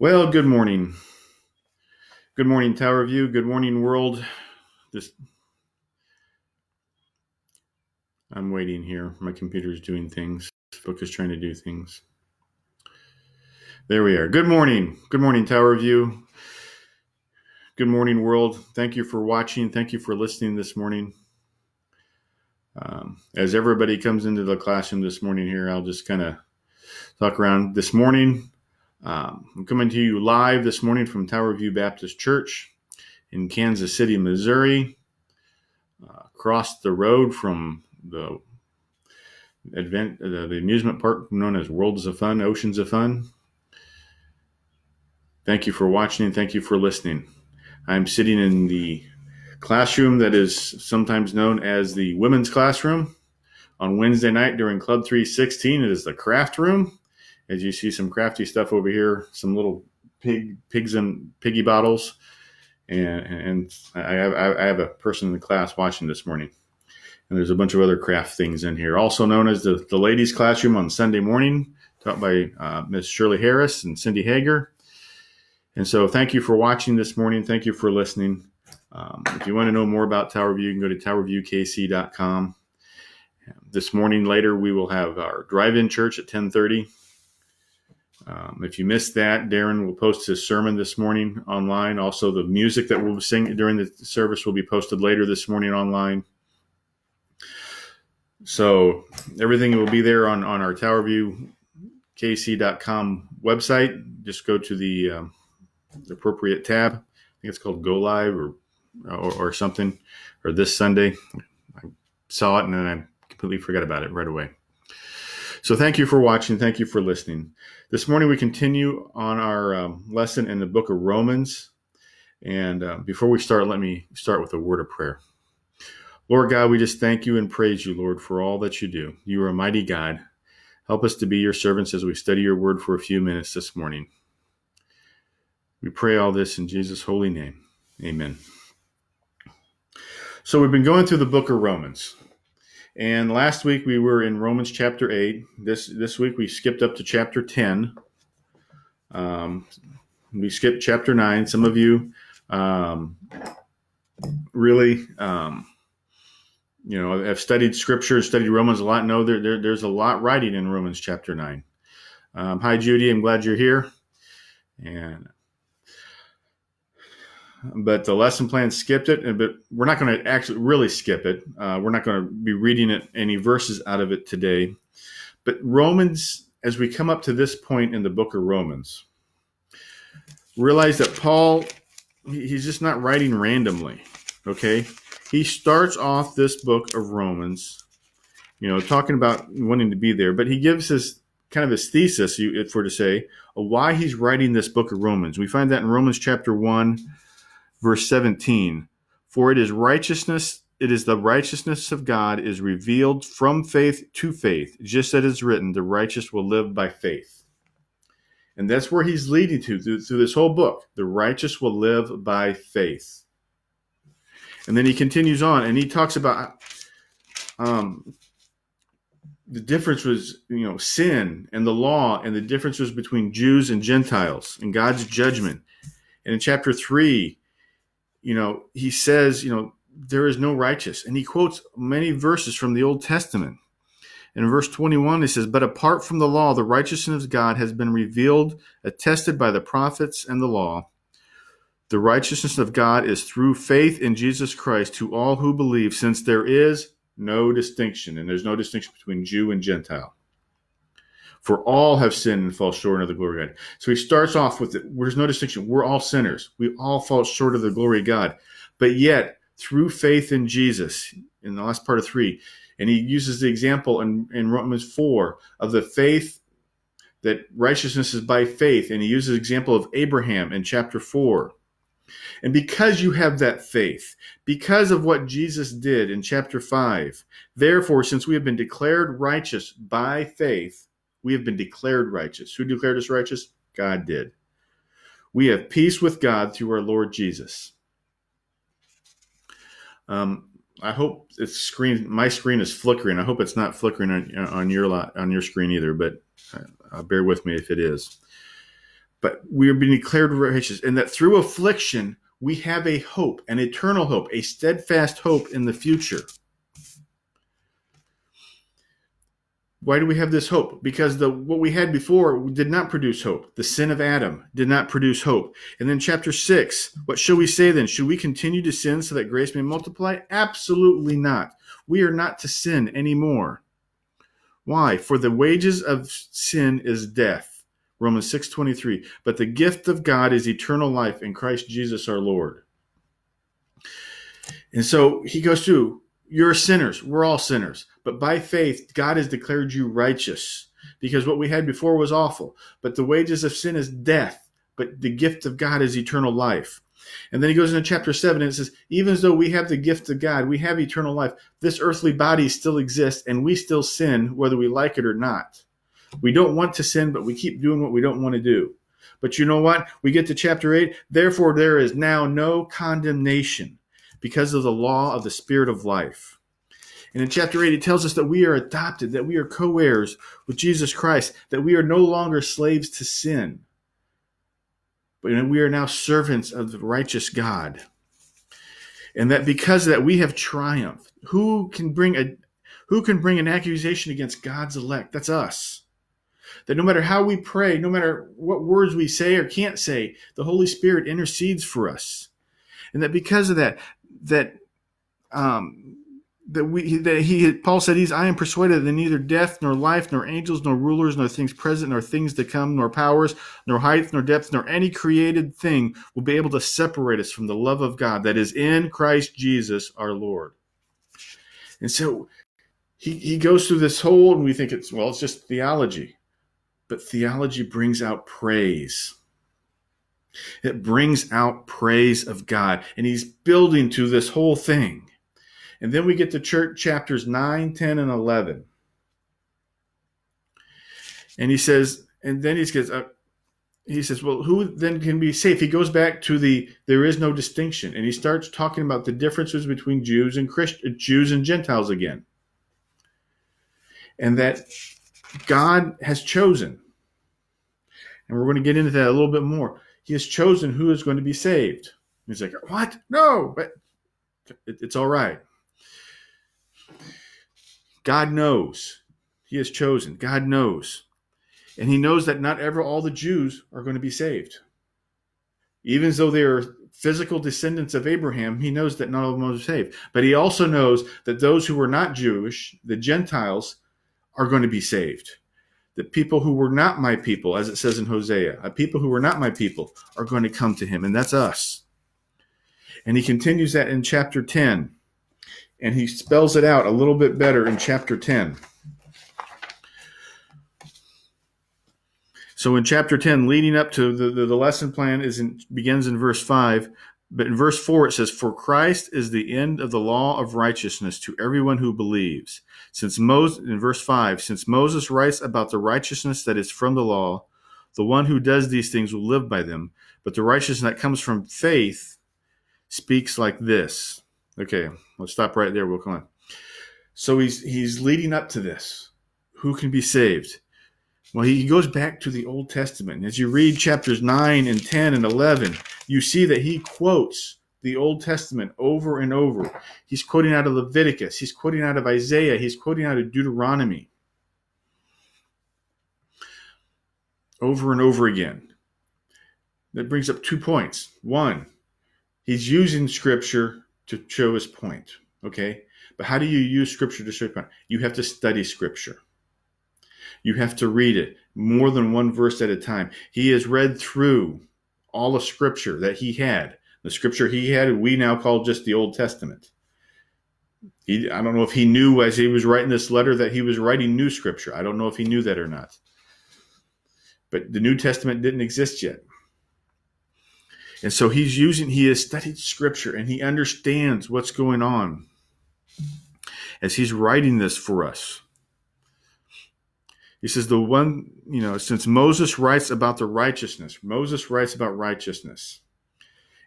Well, good morning. Good morning, Tower View. Good morning, world. This I'm waiting here. My computer's doing things. Book is trying to do things. There we are. Good morning. Good morning, Tower View. Good morning, world. Thank you for watching. Thank you for listening this morning. Um, as everybody comes into the classroom this morning here, I'll just kind of talk around. This morning, um, I'm coming to you live this morning from Tower View Baptist Church in Kansas City, Missouri, uh, across the road from the advent, uh, the amusement park known as Worlds of Fun, Oceans of Fun. Thank you for watching and thank you for listening. I'm sitting in the classroom that is sometimes known as the women's classroom. On Wednesday night during Club 316, it is the craft room as you see some crafty stuff over here, some little pig pigs and piggy bottles, and and I have I have a person in the class watching this morning, and there's a bunch of other craft things in here, also known as the the ladies' classroom on Sunday morning, taught by uh, Miss Shirley Harris and Cindy Hager. And so, thank you for watching this morning. Thank you for listening. Um, if you want to know more about Tower View, you can go to towerviewkc.com. This morning, later, we will have our drive-in church at 1030 um, if you missed that, Darren will post his sermon this morning online. Also, the music that we'll sing during the service will be posted later this morning online. So everything will be there on, on our TowerViewKC.com website. Just go to the, um, appropriate tab. I think it's called Go Live or, or, or something, or this Sunday. I saw it and then I completely forgot about it right away. So thank you for watching. Thank you for listening. This morning we continue on our um, lesson in the book of Romans. And uh, before we start, let me start with a word of prayer. Lord God, we just thank you and praise you, Lord, for all that you do. You are a mighty God. Help us to be your servants as we study your word for a few minutes this morning. We pray all this in Jesus' holy name. Amen. So we've been going through the book of Romans. And last week we were in Romans chapter eight. This this week we skipped up to chapter ten. Um, we skipped chapter nine. Some of you um, really, um, you know, have studied scripture, studied Romans a lot. Know there, there there's a lot writing in Romans chapter nine. Um, hi, Judy. I'm glad you're here. And but the lesson plan skipped it. But we're not going to actually really skip it. Uh, we're not going to be reading it any verses out of it today. But Romans, as we come up to this point in the book of Romans, realize that Paul, he's just not writing randomly. Okay, he starts off this book of Romans, you know, talking about wanting to be there, but he gives his kind of his thesis, for to say, why he's writing this book of Romans. We find that in Romans chapter one verse 17 for it is righteousness it is the righteousness of god is revealed from faith to faith just as it is written the righteous will live by faith. And that's where he's leading to through, through this whole book the righteous will live by faith. And then he continues on and he talks about um, the difference was you know sin and the law and the difference was between jews and gentiles and god's judgment. And in chapter 3 you know, he says, you know, there is no righteous. And he quotes many verses from the Old Testament. In verse 21, he says, But apart from the law, the righteousness of God has been revealed, attested by the prophets and the law. The righteousness of God is through faith in Jesus Christ to all who believe, since there is no distinction, and there's no distinction between Jew and Gentile. For all have sinned and fall short of the glory of God. So he starts off with it. There's no distinction. We're all sinners. We all fall short of the glory of God. But yet, through faith in Jesus, in the last part of three, and he uses the example in, in Romans 4 of the faith that righteousness is by faith. And he uses the example of Abraham in chapter 4. And because you have that faith, because of what Jesus did in chapter 5, therefore, since we have been declared righteous by faith, we have been declared righteous. Who declared us righteous? God did. We have peace with God through our Lord Jesus. Um, I hope it's screen. My screen is flickering. I hope it's not flickering on, on your lot on your screen either. But uh, bear with me if it is. but we are being declared righteous, and that through affliction we have a hope, an eternal hope, a steadfast hope in the future. Why do we have this hope? Because the what we had before did not produce hope. The sin of Adam did not produce hope. And then chapter 6, what shall we say then? Should we continue to sin so that grace may multiply? Absolutely not. We are not to sin anymore. Why? For the wages of sin is death. Romans 6:23. But the gift of God is eternal life in Christ Jesus our Lord. And so he goes through you're sinners. We're all sinners. But by faith, God has declared you righteous because what we had before was awful. But the wages of sin is death, but the gift of God is eternal life. And then he goes into chapter 7 and it says, Even though we have the gift of God, we have eternal life, this earthly body still exists and we still sin whether we like it or not. We don't want to sin, but we keep doing what we don't want to do. But you know what? We get to chapter 8. Therefore, there is now no condemnation because of the law of the Spirit of life. And in chapter 8, it tells us that we are adopted, that we are co heirs with Jesus Christ, that we are no longer slaves to sin, but we are now servants of the righteous God. And that because of that, we have triumphed. Who can bring a who can bring an accusation against God's elect? That's us. That no matter how we pray, no matter what words we say or can't say, the Holy Spirit intercedes for us. And that because of that, that um, that we that he Paul said he's I am persuaded that neither death nor life nor angels nor rulers nor things present nor things to come nor powers nor height nor depth nor any created thing will be able to separate us from the love of God that is in Christ Jesus our Lord. And so he he goes through this whole and we think it's well it's just theology. But theology brings out praise. It brings out praise of God. And he's building to this whole thing. And then we get to church chapters 9, 10, and 11. And he says, and then he says, uh, he says, well, who then can be safe? He goes back to the there is no distinction, and he starts talking about the differences between Jews and Christ, Jews and Gentiles again, and that God has chosen, and we're going to get into that a little bit more he has chosen who is going to be saved. He's like, what? No, but it's all right. God knows. He has chosen. God knows. And he knows that not ever all the Jews are going to be saved. Even though they are physical descendants of Abraham, he knows that not all of them are saved. But he also knows that those who were not Jewish, the Gentiles, are going to be saved the people who were not my people, as it says in Hosea, a people who were not my people are going to come to him, and that's us. And he continues that in chapter 10, and he spells it out a little bit better in chapter 10. So in chapter 10, leading up to the, the, the lesson plan is in, begins in verse 5. But in verse 4, it says, For Christ is the end of the law of righteousness to everyone who believes. Since Moses, in verse 5, since Moses writes about the righteousness that is from the law, the one who does these things will live by them. But the righteousness that comes from faith speaks like this. Okay, let's stop right there. We'll come on. So he's he's leading up to this. Who can be saved? Well, he goes back to the Old Testament. As you read chapters 9 and 10 and 11, you see that he quotes the Old Testament over and over. He's quoting out of Leviticus, he's quoting out of Isaiah, he's quoting out of Deuteronomy. Over and over again. That brings up two points. One, he's using scripture to show his point. Okay? But how do you use scripture to show your point? You have to study scripture. You have to read it more than one verse at a time. He has read through all the scripture that he had. The scripture he had, we now call just the Old Testament. He, I don't know if he knew as he was writing this letter that he was writing new scripture. I don't know if he knew that or not. But the New Testament didn't exist yet. And so he's using, he has studied scripture and he understands what's going on as he's writing this for us. He says, the one, you know, since Moses writes about the righteousness, Moses writes about righteousness.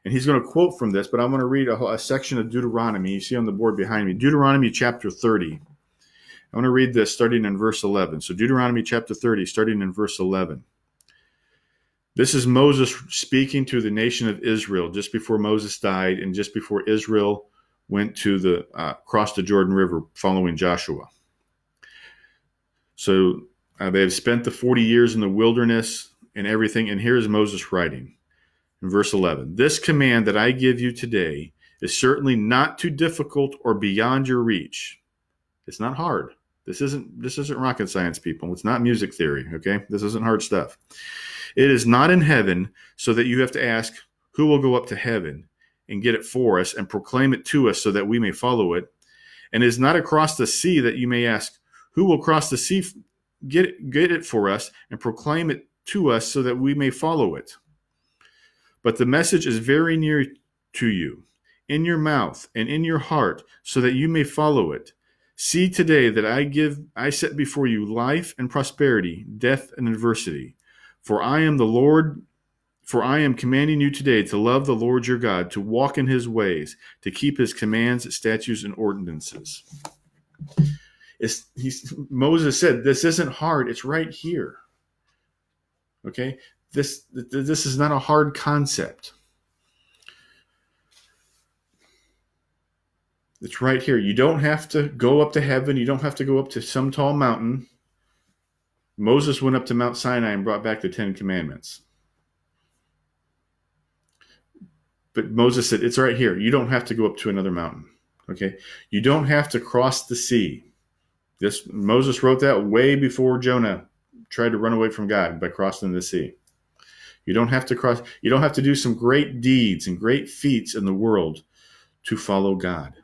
And he's going to quote from this, but I'm going to read a, a section of Deuteronomy. You see on the board behind me, Deuteronomy chapter 30. I want to read this starting in verse 11. So, Deuteronomy chapter 30, starting in verse 11. This is Moses speaking to the nation of Israel just before Moses died and just before Israel went to the uh, the Jordan River following Joshua. So uh, they have spent the 40 years in the wilderness and everything. And here's Moses writing in verse 11 This command that I give you today is certainly not too difficult or beyond your reach. It's not hard. This isn't this isn't rocket science, people. It's not music theory. Okay, this isn't hard stuff. It is not in heaven, so that you have to ask, Who will go up to heaven and get it for us and proclaim it to us so that we may follow it? And it is not across the sea that you may ask, Who will cross the sea, get get it for us and proclaim it to us so that we may follow it? But the message is very near to you, in your mouth and in your heart, so that you may follow it. See today that I give I set before you life and prosperity, death and adversity. For I am the Lord, for I am commanding you today to love the Lord your God, to walk in his ways, to keep his commands, statutes, and ordinances. Moses said, This isn't hard, it's right here. Okay? This, this is not a hard concept. It's right here. You don't have to go up to heaven. You don't have to go up to some tall mountain. Moses went up to Mount Sinai and brought back the Ten Commandments. But Moses said, It's right here. You don't have to go up to another mountain. Okay? You don't have to cross the sea. This Moses wrote that way before Jonah tried to run away from God by crossing the sea. You don't have to cross, you don't have to do some great deeds and great feats in the world to follow God.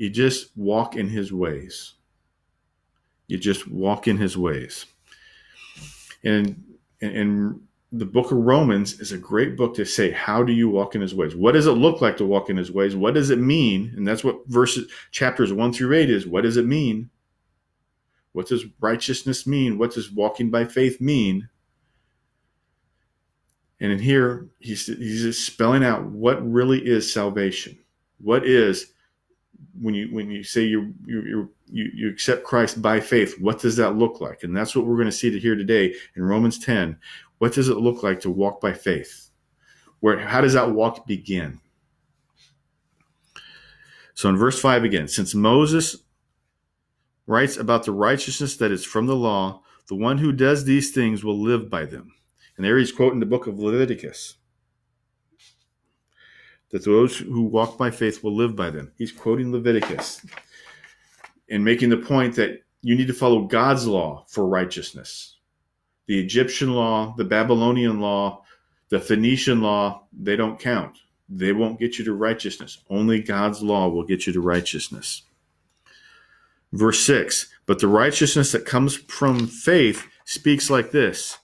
You just walk in his ways. You just walk in his ways. And and the book of Romans is a great book to say, how do you walk in his ways? What does it look like to walk in his ways? What does it mean? And that's what verses chapters one through eight is. What does it mean? What does righteousness mean? What does walking by faith mean? And in here, he's, he's spelling out what really is salvation. What is when you when you say you you you you accept Christ by faith, what does that look like? And that's what we're going to see here today in Romans 10. What does it look like to walk by faith? Where how does that walk begin? So in verse 5 again, since Moses writes about the righteousness that is from the law, the one who does these things will live by them. And there he's quoting the book of Leviticus that those who walk by faith will live by them. He's quoting Leviticus and making the point that you need to follow God's law for righteousness. The Egyptian law, the Babylonian law, the Phoenician law, they don't count. They won't get you to righteousness. Only God's law will get you to righteousness. Verse 6 But the righteousness that comes from faith speaks like this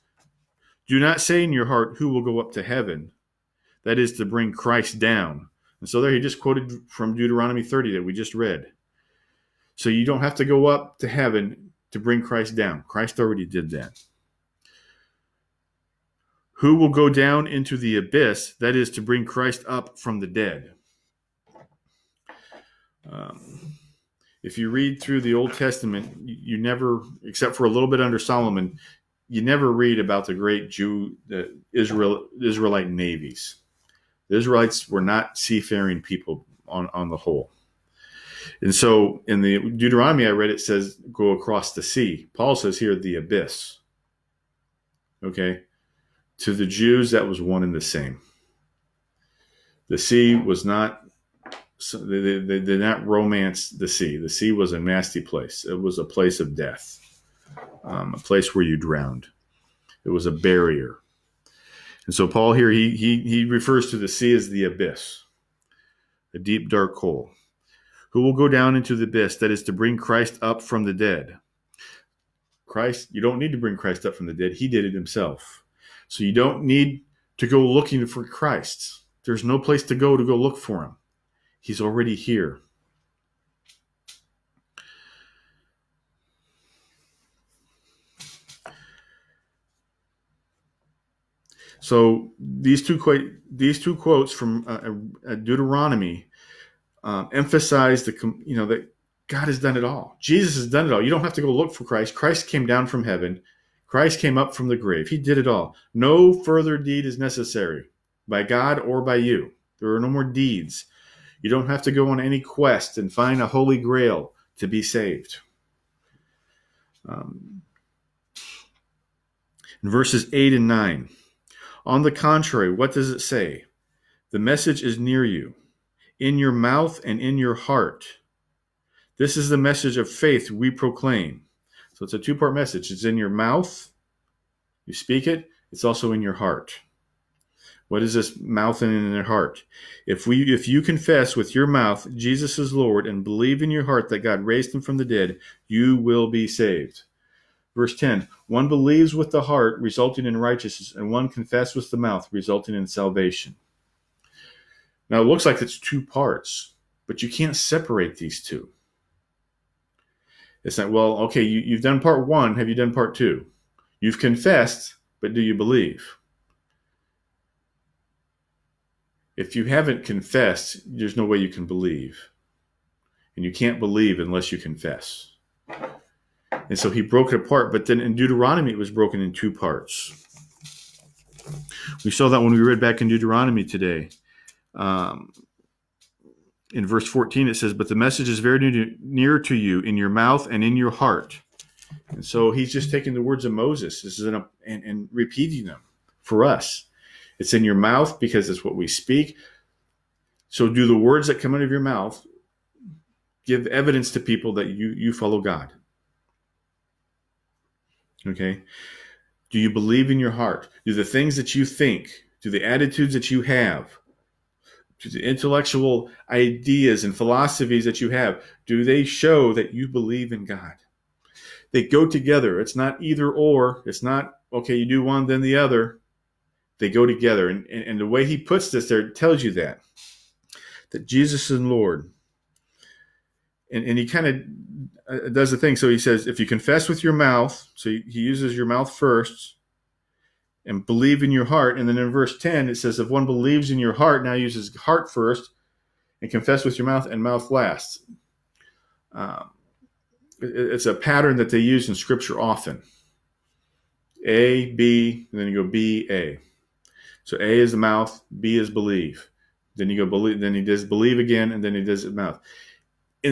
Do not say in your heart, Who will go up to heaven? That is to bring Christ down. And so there he just quoted from Deuteronomy 30 that we just read. So you don't have to go up to heaven to bring Christ down. Christ already did that. Who will go down into the abyss? That is to bring Christ up from the dead. Um, if you read through the Old Testament, you never, except for a little bit under Solomon, you never read about the great Jew, the Israel, Israelite navies. The Israelites were not seafaring people on, on the whole. And so in the Deuteronomy I read, it says go across the sea. Paul says here the abyss. Okay. To the Jews, that was one and the same. The sea was not, they, they, did not romance the sea. The sea was a nasty place. It was a place of death, um, a place where you drowned. It was a barrier. And so Paul here he he he refers to the sea as the abyss, a deep dark hole. Who will go down into the abyss? That is to bring Christ up from the dead. Christ, you don't need to bring Christ up from the dead. He did it himself. So you don't need to go looking for Christ. There's no place to go to go look for him. He's already here. So these two these two quotes from uh, uh, Deuteronomy uh, emphasize the you know that God has done it all. Jesus has done it all. You don't have to go look for Christ. Christ came down from heaven. Christ came up from the grave. He did it all. No further deed is necessary by God or by you. There are no more deeds. You don't have to go on any quest and find a holy grail to be saved. Um, in verses 8 and 9, on the contrary, what does it say? The message is near you, in your mouth and in your heart. This is the message of faith we proclaim. So it's a two part message. It's in your mouth, you speak it, it's also in your heart. What is this mouth and in your heart? If we if you confess with your mouth Jesus is Lord and believe in your heart that God raised him from the dead, you will be saved. Verse 10 One believes with the heart, resulting in righteousness, and one confesses with the mouth, resulting in salvation. Now, it looks like it's two parts, but you can't separate these two. It's not, well, okay, you, you've done part one. Have you done part two? You've confessed, but do you believe? If you haven't confessed, there's no way you can believe. And you can't believe unless you confess. And so he broke it apart, but then in Deuteronomy it was broken in two parts. We saw that when we read back in Deuteronomy today. Um, in verse 14 it says, But the message is very near to you in your mouth and in your heart. And so he's just taking the words of Moses this is an, and, and repeating them for us. It's in your mouth because it's what we speak. So do the words that come out of your mouth give evidence to people that you, you follow God. Okay? Do you believe in your heart? Do the things that you think, do the attitudes that you have, do the intellectual ideas and philosophies that you have, do they show that you believe in God? They go together. It's not either or. It's not, okay, you do one, then the other. They go together. And, and, and the way he puts this there tells you that. That Jesus is Lord. And, and he kind of uh, does the thing. So he says, if you confess with your mouth, so he, uses your mouth first, and believe in your heart. And then in verse 10, it says, if one believes in your heart, now uses heart first, and confess with your mouth, and mouth last. Um, it, it's a pattern that they use in Scripture often. A, B, and then you go B, A. So A is the mouth, B is believe. Then you go believe, then he does believe again, and then he does the mouth.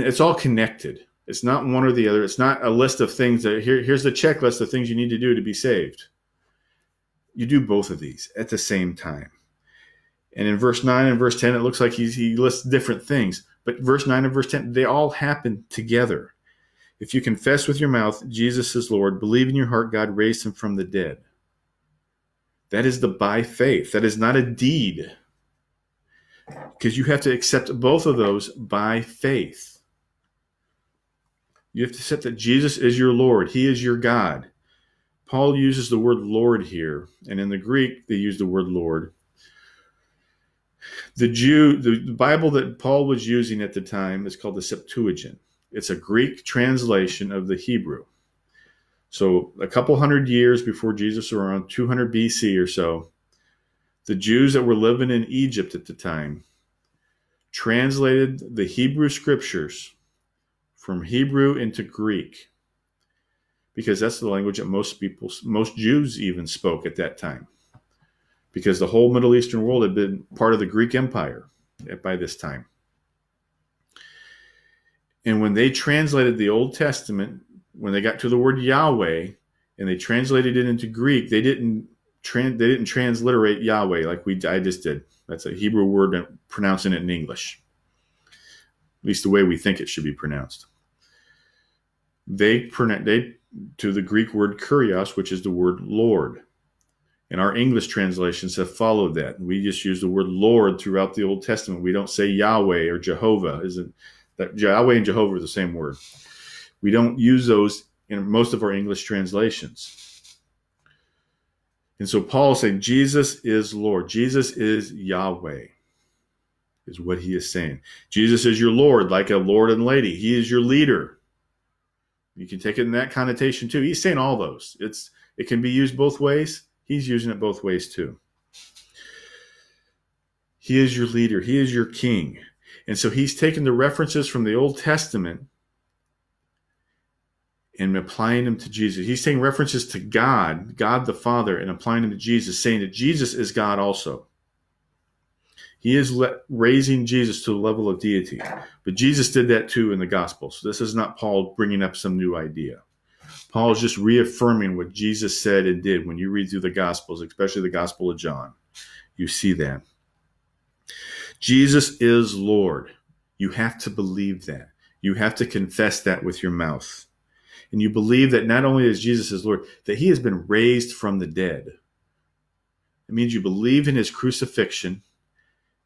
It's all connected. It's not one or the other. It's not a list of things that here, here's the checklist of things you need to do to be saved. You do both of these at the same time. And in verse 9 and verse 10, it looks like he's, he lists different things. But verse 9 and verse 10, they all happen together. If you confess with your mouth Jesus is Lord, believe in your heart God raised him from the dead. That is the by faith. That is not a deed. Because you have to accept both of those by faith. You have to accept that Jesus is your Lord, He is your God. Paul uses the word Lord here, and in the Greek, they use the word Lord. The Jew, the Bible that Paul was using at the time is called the Septuagint. It's a Greek translation of the Hebrew. So, a couple hundred years before Jesus, around 200 BC or so, the Jews that were living in Egypt at the time translated the Hebrew scriptures from Hebrew into Greek because that's the language that most people, most Jews even spoke at that time. Because the whole Middle Eastern world had been part of the Greek Empire by this time. And when they translated the Old Testament when they got to the word Yahweh and they translated it into Greek, they didn't they didn't transliterate Yahweh like we I just did. That's a Hebrew word pronouncing it in English. At least the way we think it should be pronounced. They they to the Greek word kurios, which is the word Lord. And our English translations have followed that. We just use the word Lord throughout the Old Testament. We don't say Yahweh or Jehovah. Isn't that Yahweh and Jehovah are the same word? We don't use those in most of our English translations. And so Paul is saying Jesus is Lord. Jesus is Yahweh, is what he is saying. Jesus is your Lord, like a Lord and Lady. He is your leader. You can take it in that connotation too. He's saying all those. It's it can be used both ways. He's using it both ways too. He is your leader. He is your king. And so he's taken the references from the Old Testament and applying them to Jesus. He's saying references to God, God the Father, and applying them to Jesus, saying that Jesus is God also. He is le- raising Jesus to the level of deity. But Jesus did that too in the gospel. So this is not Paul bringing up some new idea. Paul is just reaffirming what Jesus said and did when you read through the gospels, especially the gospel of John. You see that. Jesus is Lord. You have to believe that. You have to confess that with your mouth. And you believe that not only is Jesus is Lord, that he has been raised from the dead. It means you believe in his crucifixion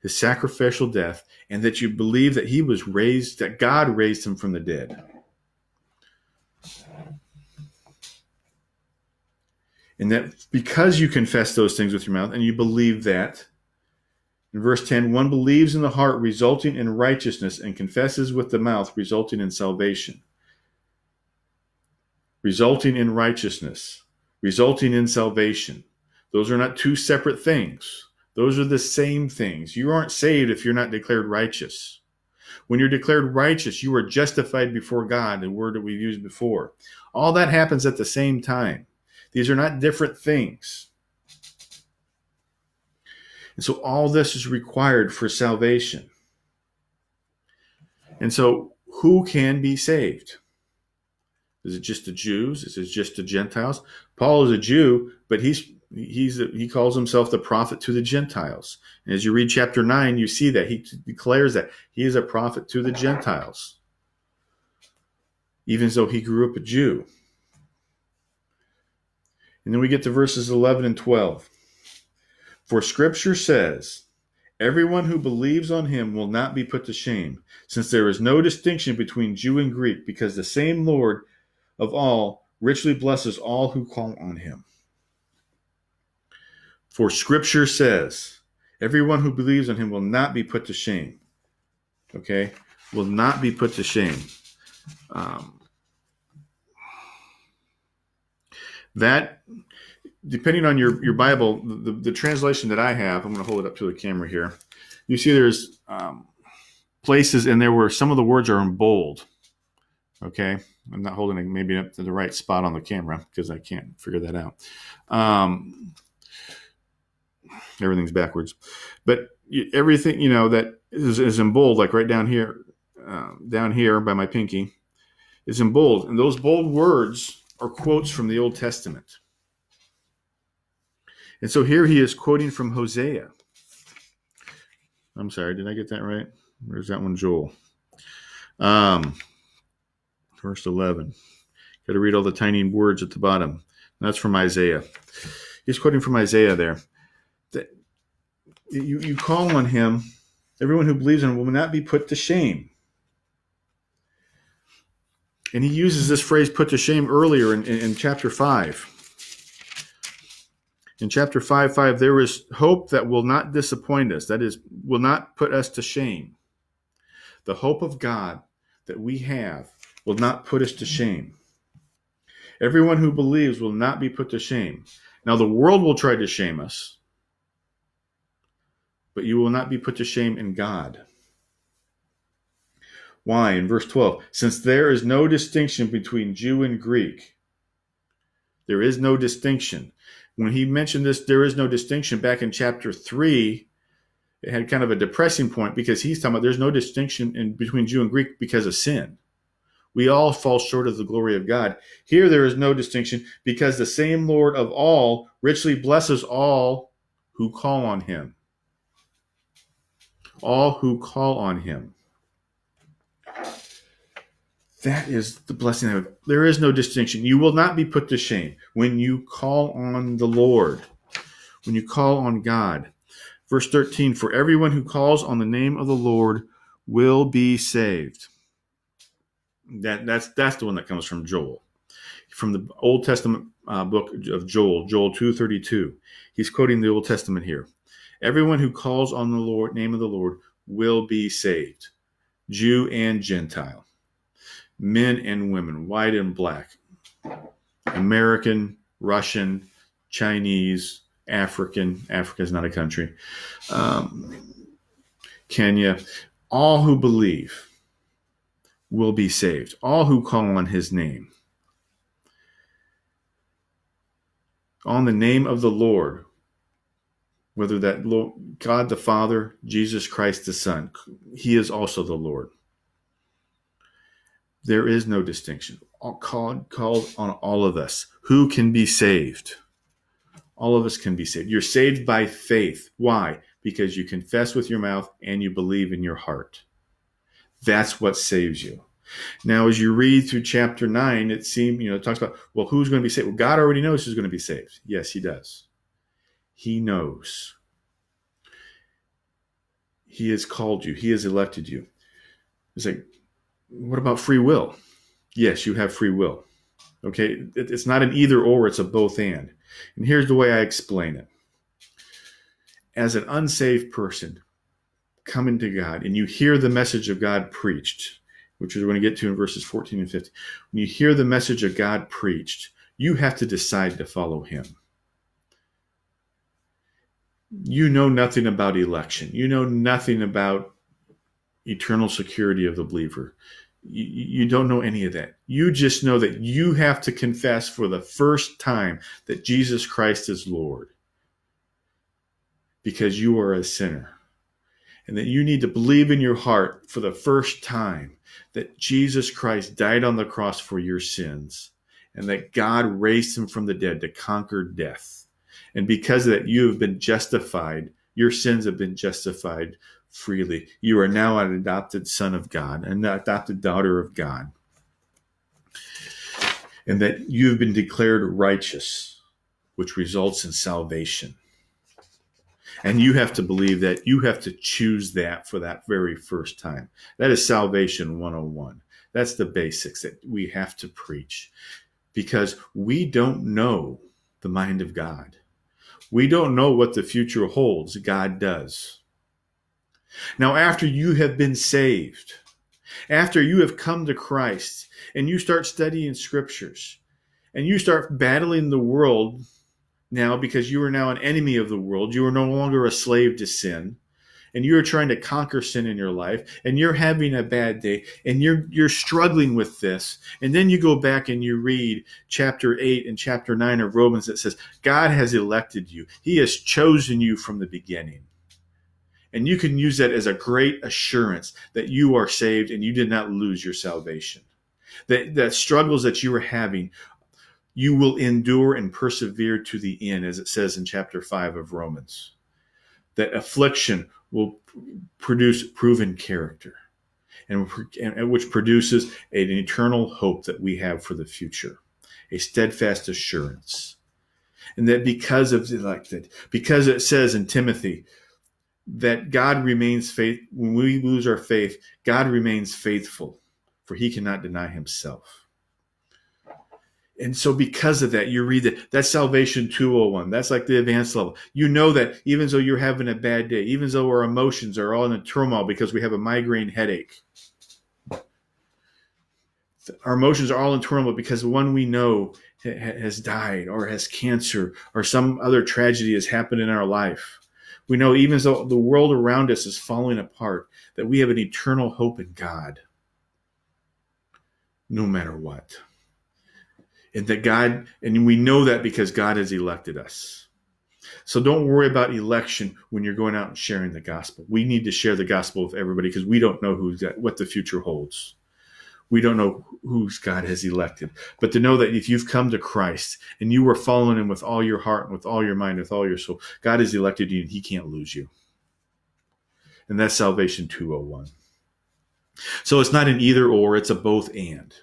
his sacrificial death, and that you believe that he was raised, that God raised him from the dead. And that because you confess those things with your mouth and you believe that, in verse 10, one believes in the heart, resulting in righteousness, and confesses with the mouth, resulting in salvation. Resulting in righteousness, resulting in salvation. Those are not two separate things. Those are the same things. You aren't saved if you're not declared righteous. When you're declared righteous, you are justified before God, the word that we've used before. All that happens at the same time. These are not different things. And so all this is required for salvation. And so who can be saved? Is it just the Jews? Is it just the Gentiles? Paul is a Jew, but he's he's he calls himself the prophet to the Gentiles. And as you read chapter nine, you see that he declares that he is a prophet to the Gentiles, even though he grew up a Jew. And then we get to verses 11 and 12. For scripture says, Everyone who believes on him will not be put to shame, since there is no distinction between Jew and Greek, because the same Lord of all richly blesses all who call on him. For scripture says, everyone who believes on him will not be put to shame. Okay? Will not be put to shame. Um, that, depending on your, your Bible, the, the translation that I have, I'm going to hold it up to the camera here. You see there's um, places in there where some of the words are in bold. Okay? I'm not holding it maybe up to the right spot on the camera because I can't figure that out. Um, everything's backwards. But everything, you know, that is, is in bold, like right down here, uh, down here by my pinky, is in bold. And those bold words are quotes from the Old Testament. And so here he is quoting from Hosea. I'm sorry, did I get that right? Where's that one, Joel? Um, verse 11. Got to read all the tiny words at the bottom. That's from Isaiah. He's quoting from Isaiah there you, you call on him, everyone who believes in him will not be put to shame. And he uses this phrase put to shame earlier in, in, in chapter 5. In chapter 5 5, there is hope that will not disappoint us, that is, will not put us to shame. The hope of God that we have will not put us to shame. Everyone who believes will not be put to shame. Now, the world will try to shame us but you will not be put to shame in God. Why? In verse 12, since there is no distinction between Jew and Greek, there is no distinction. When he mentioned this, there is no distinction back in chapter 3, it had kind of a depressing point because he's talking about there's no distinction in between Jew and Greek because of sin. We all fall short of the glory of God. Here there is no distinction because the same Lord of all richly blesses all who call on him all who call on him. That is the blessing of. There is no distinction. You will not be put to shame when you call on the Lord, when you call on God. Verse 13 For everyone who calls on the name of the Lord will be saved. That, that's, that's the one that comes from Joel. From the Old Testament uh, book of Joel, Joel 2.32. He's quoting the Old Testament here. Everyone who calls on the Lord, name of the Lord, will be saved, Jew and Gentile, men and women, white and black, American, Russian, Chinese, African. Africa is not a country. Um, Kenya. All who believe will be saved. All who call on his name. On the name of the Lord whether that Lord, God the Father, Jesus Christ the Son, He is also the Lord. There is no distinction. Called, called on all of us. Who can be saved? All of us can be saved. You're saved by faith. Why? Because you confess with your mouth and you believe in your heart. That's what saves you. Now, as you read through chapter nine, it seems, you know, it talks about, well, who's going to be saved? Well, God already knows who's going to be saved. Yes, He does. He knows. He has called you, He has elected you. It's like, what about free will? Yes, you have free will. Okay, it's not an either or, it's a both and. And here's the way I explain it. As an unsaved person coming to God and you hear the message of God preached, which we're going to get to in verses 14 and 15, when you hear the message of God preached, you have to decide to follow Him. You know nothing about election, you know nothing about eternal security of the believer. You, you, don't know any of that. You just know that you have to confess for the first time that Jesus Christ is Lord because you are a sinner. And that you need to believe in your heart for the first time that Jesus Christ died on the cross for your sins and that God raised him from the dead to conquer death. And because of that, you have been justified. Your sins have been justified freely. You are now an adopted son of God, an adopted daughter of God. And that you've been declared righteous, which results in salvation. And you have to believe that you have to choose that for that very first time. That is salvation 101. That's the basics that we have to preach because we don't know the mind of God. We don't know what the future holds. God does. Now, after you have been saved, after you have come to Christ and you start studying scriptures and you start battling the world now because you are now an enemy of the world. You are no longer a slave to sin. And you're trying to conquer sin in your life, and you're having a bad day, and you're you're struggling with this. And then you go back and you read chapter eight and chapter nine of Romans that says, God has elected you. He has chosen you from the beginning. And you can use that as a great assurance that you are saved and you did not lose your salvation. That, that struggles that you are having you will endure and persevere to the end, as it says in chapter 5 of Romans. That affliction will produce proven character, and, and which produces an eternal hope that we have for the future, a steadfast assurance. And that because of the elected, because it says in Timothy that God remains faith, when we lose our faith, God remains faithful, for he cannot deny himself. And so, because of that, you read that that's Salvation 201. That's like the advanced level. You know that even though you're having a bad day, even though our emotions are all in a turmoil because we have a migraine headache, our emotions are all in turmoil because one we know has died or has cancer or some other tragedy has happened in our life. We know even though the world around us is falling apart, that we have an eternal hope in God, no matter what and that God, and we know that because God has elected us. So don't worry about election when you're going out and sharing the gospel. We need to share the gospel with everybody because we don't know who's got, what the future holds. We don't know who God has elected. But to know that if you've come to Christ and you were following him with all your heart and with all your mind, with all your soul, God has elected you and he can't lose you. And that's Salvation 201. So it's not an either or, it's a both and.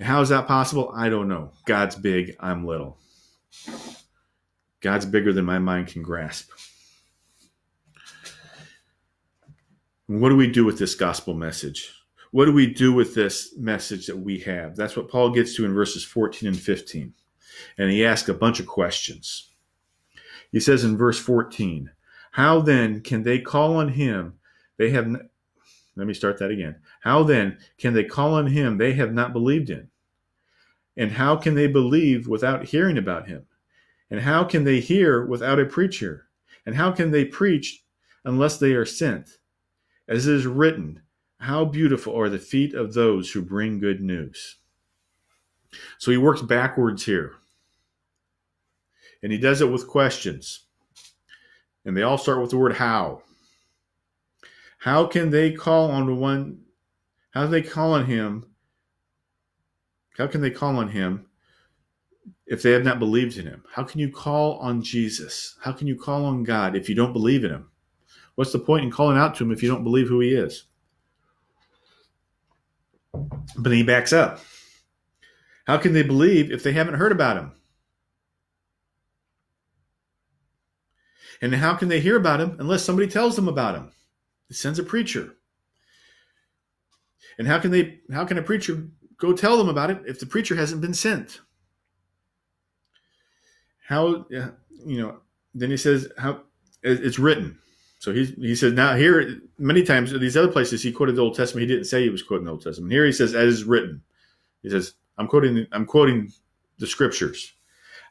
How is that possible? I don't know. God's big, I'm little. God's bigger than my mind can grasp. What do we do with this gospel message? What do we do with this message that we have? That's what Paul gets to in verses 14 and 15. And he asks a bunch of questions. He says in verse 14, How then can they call on him they have let me start that again. How then can they call on him they have not believed in? And how can they believe without hearing about him? And how can they hear without a preacher? And how can they preach unless they are sent? As it is written, How beautiful are the feet of those who bring good news. So he works backwards here. And he does it with questions. And they all start with the word how. How can they call on the one? How do they call on him? How can they call on him if they have not believed in him? How can you call on Jesus? How can you call on God if you don't believe in him? What's the point in calling out to him if you don't believe who he is? But he backs up. How can they believe if they haven't heard about him? And how can they hear about him unless somebody tells them about him? He sends a preacher. And how can they how can a preacher go tell them about it if the preacher hasn't been sent? How you know, then he says how it's written. So he he says now here many times these other places he quoted the Old Testament. He didn't say he was quoting the Old Testament. Here he says as is written. He says I'm quoting I'm quoting the scriptures.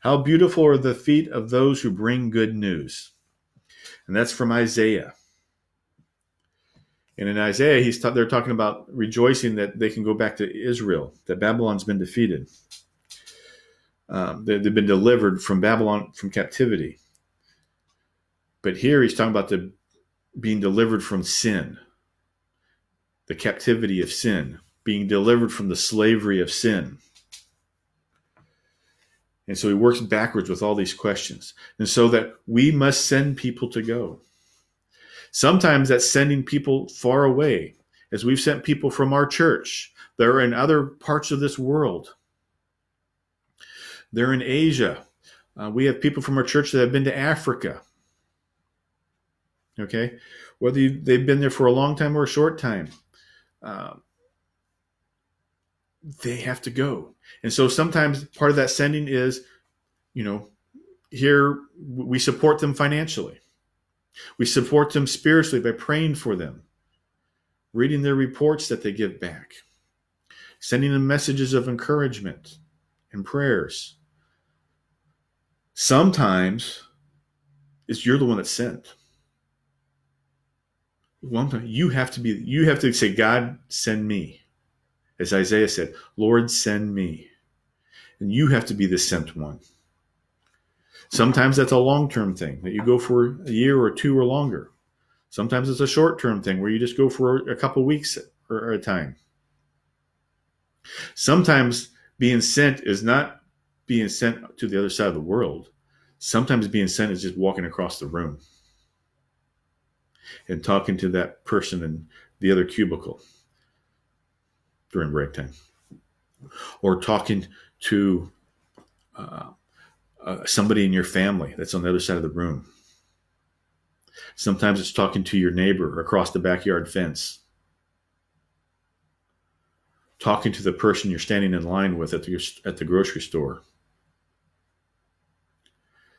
How beautiful are the feet of those who bring good news. And that's from Isaiah. And in Isaiah, he's ta- they're talking about rejoicing that they can go back to Israel, that Babylon's been defeated. Um, they, they've been delivered from Babylon from captivity. But here he's talking about the being delivered from sin, the captivity of sin, being delivered from the slavery of sin. And so he works backwards with all these questions. And so that we must send people to go. Sometimes that's sending people far away, as we've sent people from our church. They're in other parts of this world. They're in Asia. Uh, we have people from our church that have been to Africa. Okay, whether you, they've been there for a long time or a short time, uh, they have to go. And so sometimes part of that sending is, you know, here we support them financially. We support them spiritually by praying for them, reading their reports that they give back, sending them messages of encouragement and prayers. Sometimes it's you're the one that's sent. One time you have to be you have to say god send me. As isaiah said lord send me. And you have to be the sent one sometimes that's a long-term thing that you go for a year or two or longer. Sometimes it's a short-term thing where you just go for a couple weeks or a time. Sometimes being sent is not being sent to the other side of the world. Sometimes being sent is just walking across the room and talking to that person in the other cubicle during break time, or talking to uh, uh, somebody in your family that's on the other side of the room. Sometimes it's talking to your neighbor across the backyard fence, talking to the person you're standing in line with at the, at the grocery store.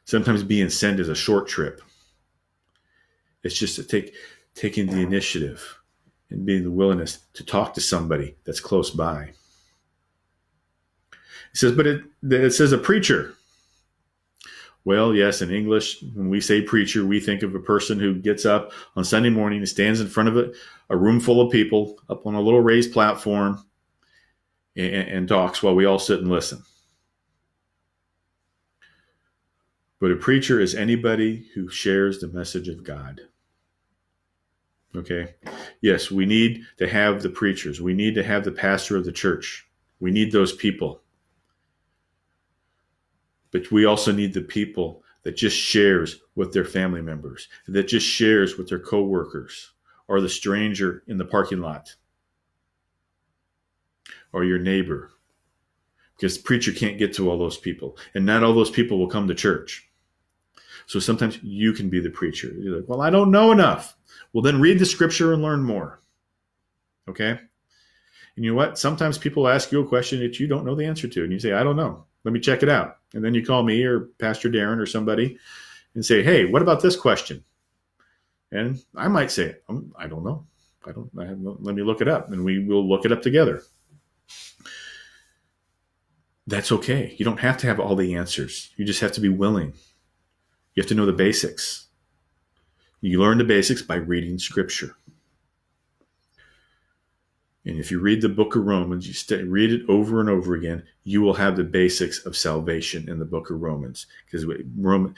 Sometimes being sent is a short trip it's just to take taking the initiative and being the willingness to talk to somebody that's close by. He says, but it, it says a preacher. Well, yes, in English, when we say preacher, we think of a person who gets up on Sunday morning and stands in front of a, a room full of people up on a little raised platform and, and talks while we all sit and listen. But a preacher is anybody who shares the message of God. Okay. Yes, we need to have the preachers. We need to have the pastor of the church. We need those people. But we also need the people that just shares with their family members, that just shares with their coworkers or the stranger in the parking lot or your neighbor. Because the preacher can't get to all those people. And not all those people will come to church. So sometimes you can be the preacher. You're like, well, I don't know enough. Well, then read the scripture and learn more. Okay? And you know what? Sometimes people ask you a question that you don't know the answer to, and you say, I don't know. Let me check it out. And then you call me or Pastor Darren or somebody and say, Hey, what about this question? And I might say, um, I don't know. I don't, I let me look it up and we will look it up together. That's okay. You don't have to have all the answers. You just have to be willing you have to know the basics. You learn the basics by reading scripture. And if you read the book of Romans, you stay, read it over and over again, you will have the basics of salvation in the book of Romans. Because Roman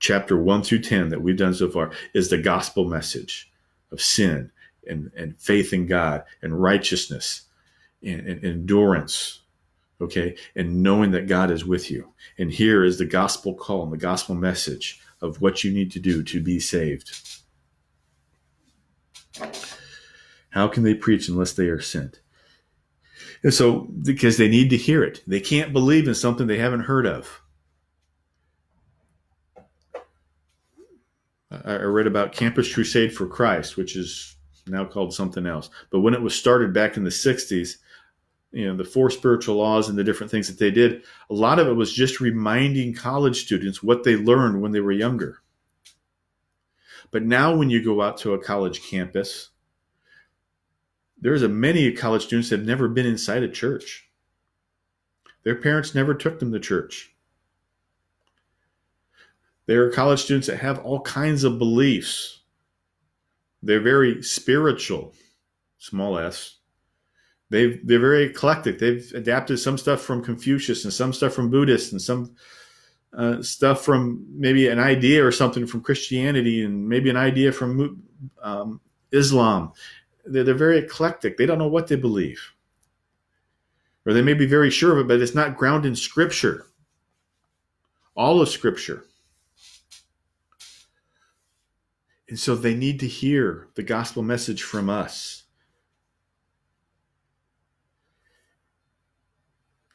chapter 1 through 10 that we've done so far is the gospel message of sin and, and faith in God and righteousness and, and endurance. Okay. And knowing that God is with you. And here is the gospel call and the gospel message of what you need to do to be saved. How can they preach unless they are sent? And so, because they need to hear it, they can't believe in something they haven't heard of. I read about Campus Crusade for Christ, which is now called something else. But when it was started back in the 60s, you know, the four spiritual laws and the different things that they did, a lot of it was just reminding college students what they learned when they were younger. But now, when you go out to a college campus, there's a many college students that have never been inside a church. Their parents never took them to church. There are college students that have all kinds of beliefs. They're very spiritual, small s. They've, they're very eclectic. They've adapted some stuff from Confucius and some stuff from Buddhist and some uh, stuff from maybe an idea or something from Christianity and maybe an idea from um, Islam. They're, they're very eclectic. They don't know what they believe. Or they may be very sure of it, but it's not grounded in Scripture. All of Scripture. And so they need to hear the gospel message from us.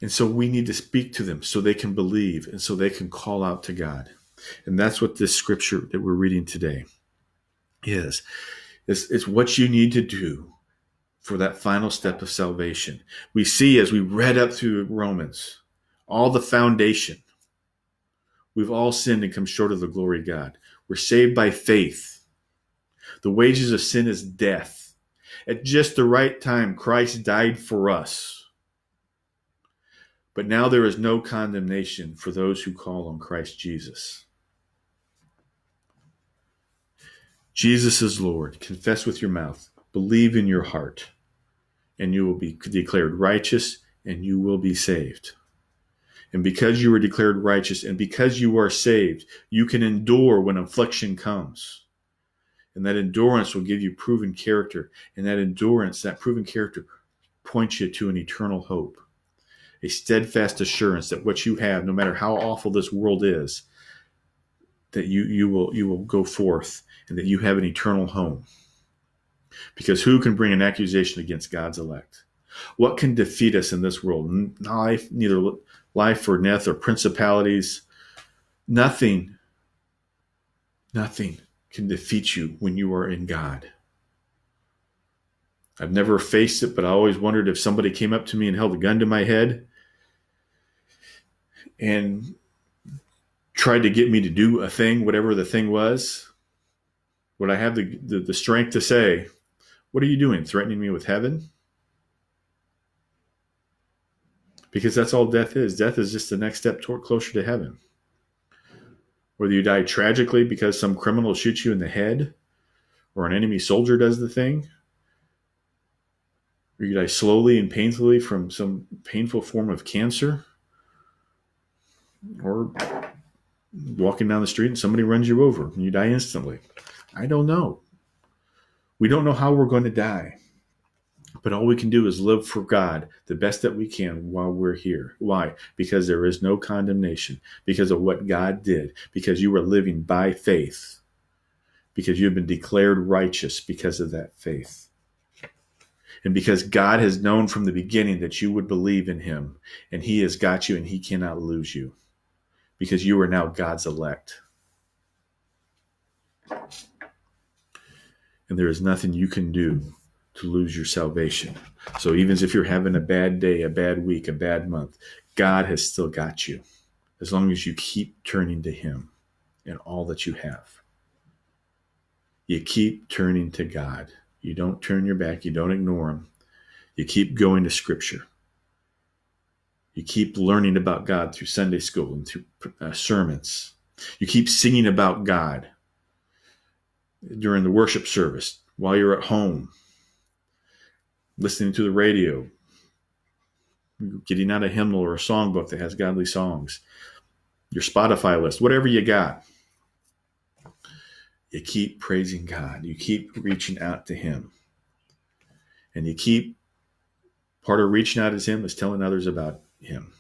And so we need to speak to them so they can believe and so they can call out to God. And that's what this scripture that we're reading today is. It's, it's what you need to do for that final step of salvation. We see as we read up through Romans, all the foundation. We've all sinned and come short of the glory of God. We're saved by faith. The wages of sin is death. At just the right time, Christ died for us. But now there is no condemnation for those who call on Christ Jesus. Jesus is Lord. Confess with your mouth, believe in your heart, and you will be declared righteous and you will be saved. And because you are declared righteous and because you are saved, you can endure when affliction comes. And that endurance will give you proven character. And that endurance, that proven character, points you to an eternal hope, a steadfast assurance that what you have, no matter how awful this world is, that you, you will you will go forth and that you have an eternal home. Because who can bring an accusation against God's elect? What can defeat us in this world? Life, neither life or death or principalities. Nothing. Nothing can defeat you when you are in God. I've never faced it, but I always wondered if somebody came up to me and held a gun to my head and tried to get me to do a thing, whatever the thing was, would I have the, the, the strength to say, What are you doing? Threatening me with heaven? Because that's all death is. Death is just the next step toward closer to heaven whether you die tragically because some criminal shoots you in the head or an enemy soldier does the thing, or you die slowly and painfully from some painful form of cancer, or walking down the street and somebody runs you over and you die instantly. I don't know. We don't know how we're going to die. But all we can do is live for God the best that we can while we're here. Why? Because there is no condemnation, because of what God did, because you are living by faith, because you have been declared righteous because of that faith. And because God has known from the beginning that you would believe in him, and he has got you and he cannot lose you, because you are now God's elect. And there is nothing you can do to lose your salvation. So even if you're having a bad day, a bad week, a bad month, God has still got you as long as you keep turning to Him and all that you have. You keep turning to God. You don't turn your back, you don't ignore Him. You keep going to Scripture. You keep learning about God through Sunday school and through uh, sermons. You keep singing about God during the worship service while you're at home listening to the radio, getting out a hymnal or a songbook that has godly songs, your Spotify list, whatever you got. You keep praising God. You keep reaching out to Him. And you keep, part of reaching out to Him is telling others about Him.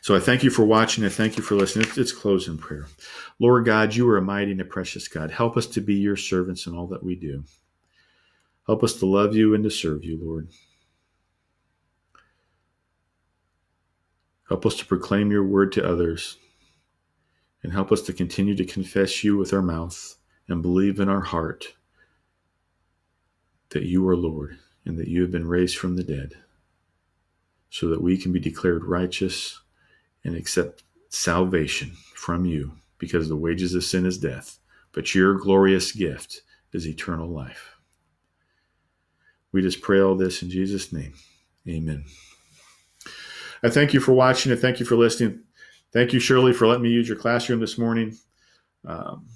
So I thank you for watching. I thank you for listening. It's, it's close in prayer. Lord God, you are a mighty and a precious God. Help us to be your servants in all that we do. Help us to love you and to serve you, Lord. Help us to proclaim your word to others. And help us to continue to confess you with our mouth and believe in our heart that you are Lord and that you have been raised from the dead so that we can be declared righteous and accept salvation from you because the wages of sin is death, but your glorious gift is eternal life. We just pray all this in Jesus' name. Amen. I thank you for watching and thank you for listening. Thank you, Shirley, for letting me use your classroom this morning. Um,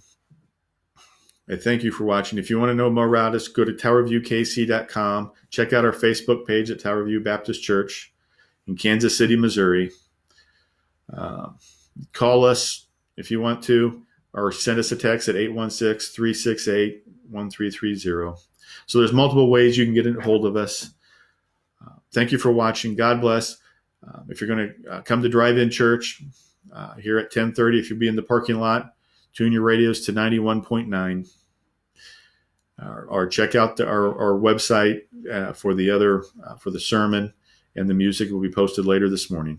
I thank you for watching. If you want to know more about us, go to towerviewkc.com. Check out our Facebook page at Towerview Baptist Church in Kansas City, Missouri. Uh, call us if you want to, or send us a text at 816 368 1330. So there's multiple ways you can get a hold of us. Uh, thank you for watching. God bless. Uh, if you're going to uh, come to drive-in church uh, here at 10:30, if you'll be in the parking lot, tune your radios to 91.9, or, or check out the, our, our, website uh, for the other for the sermon and the music will be posted later this morning.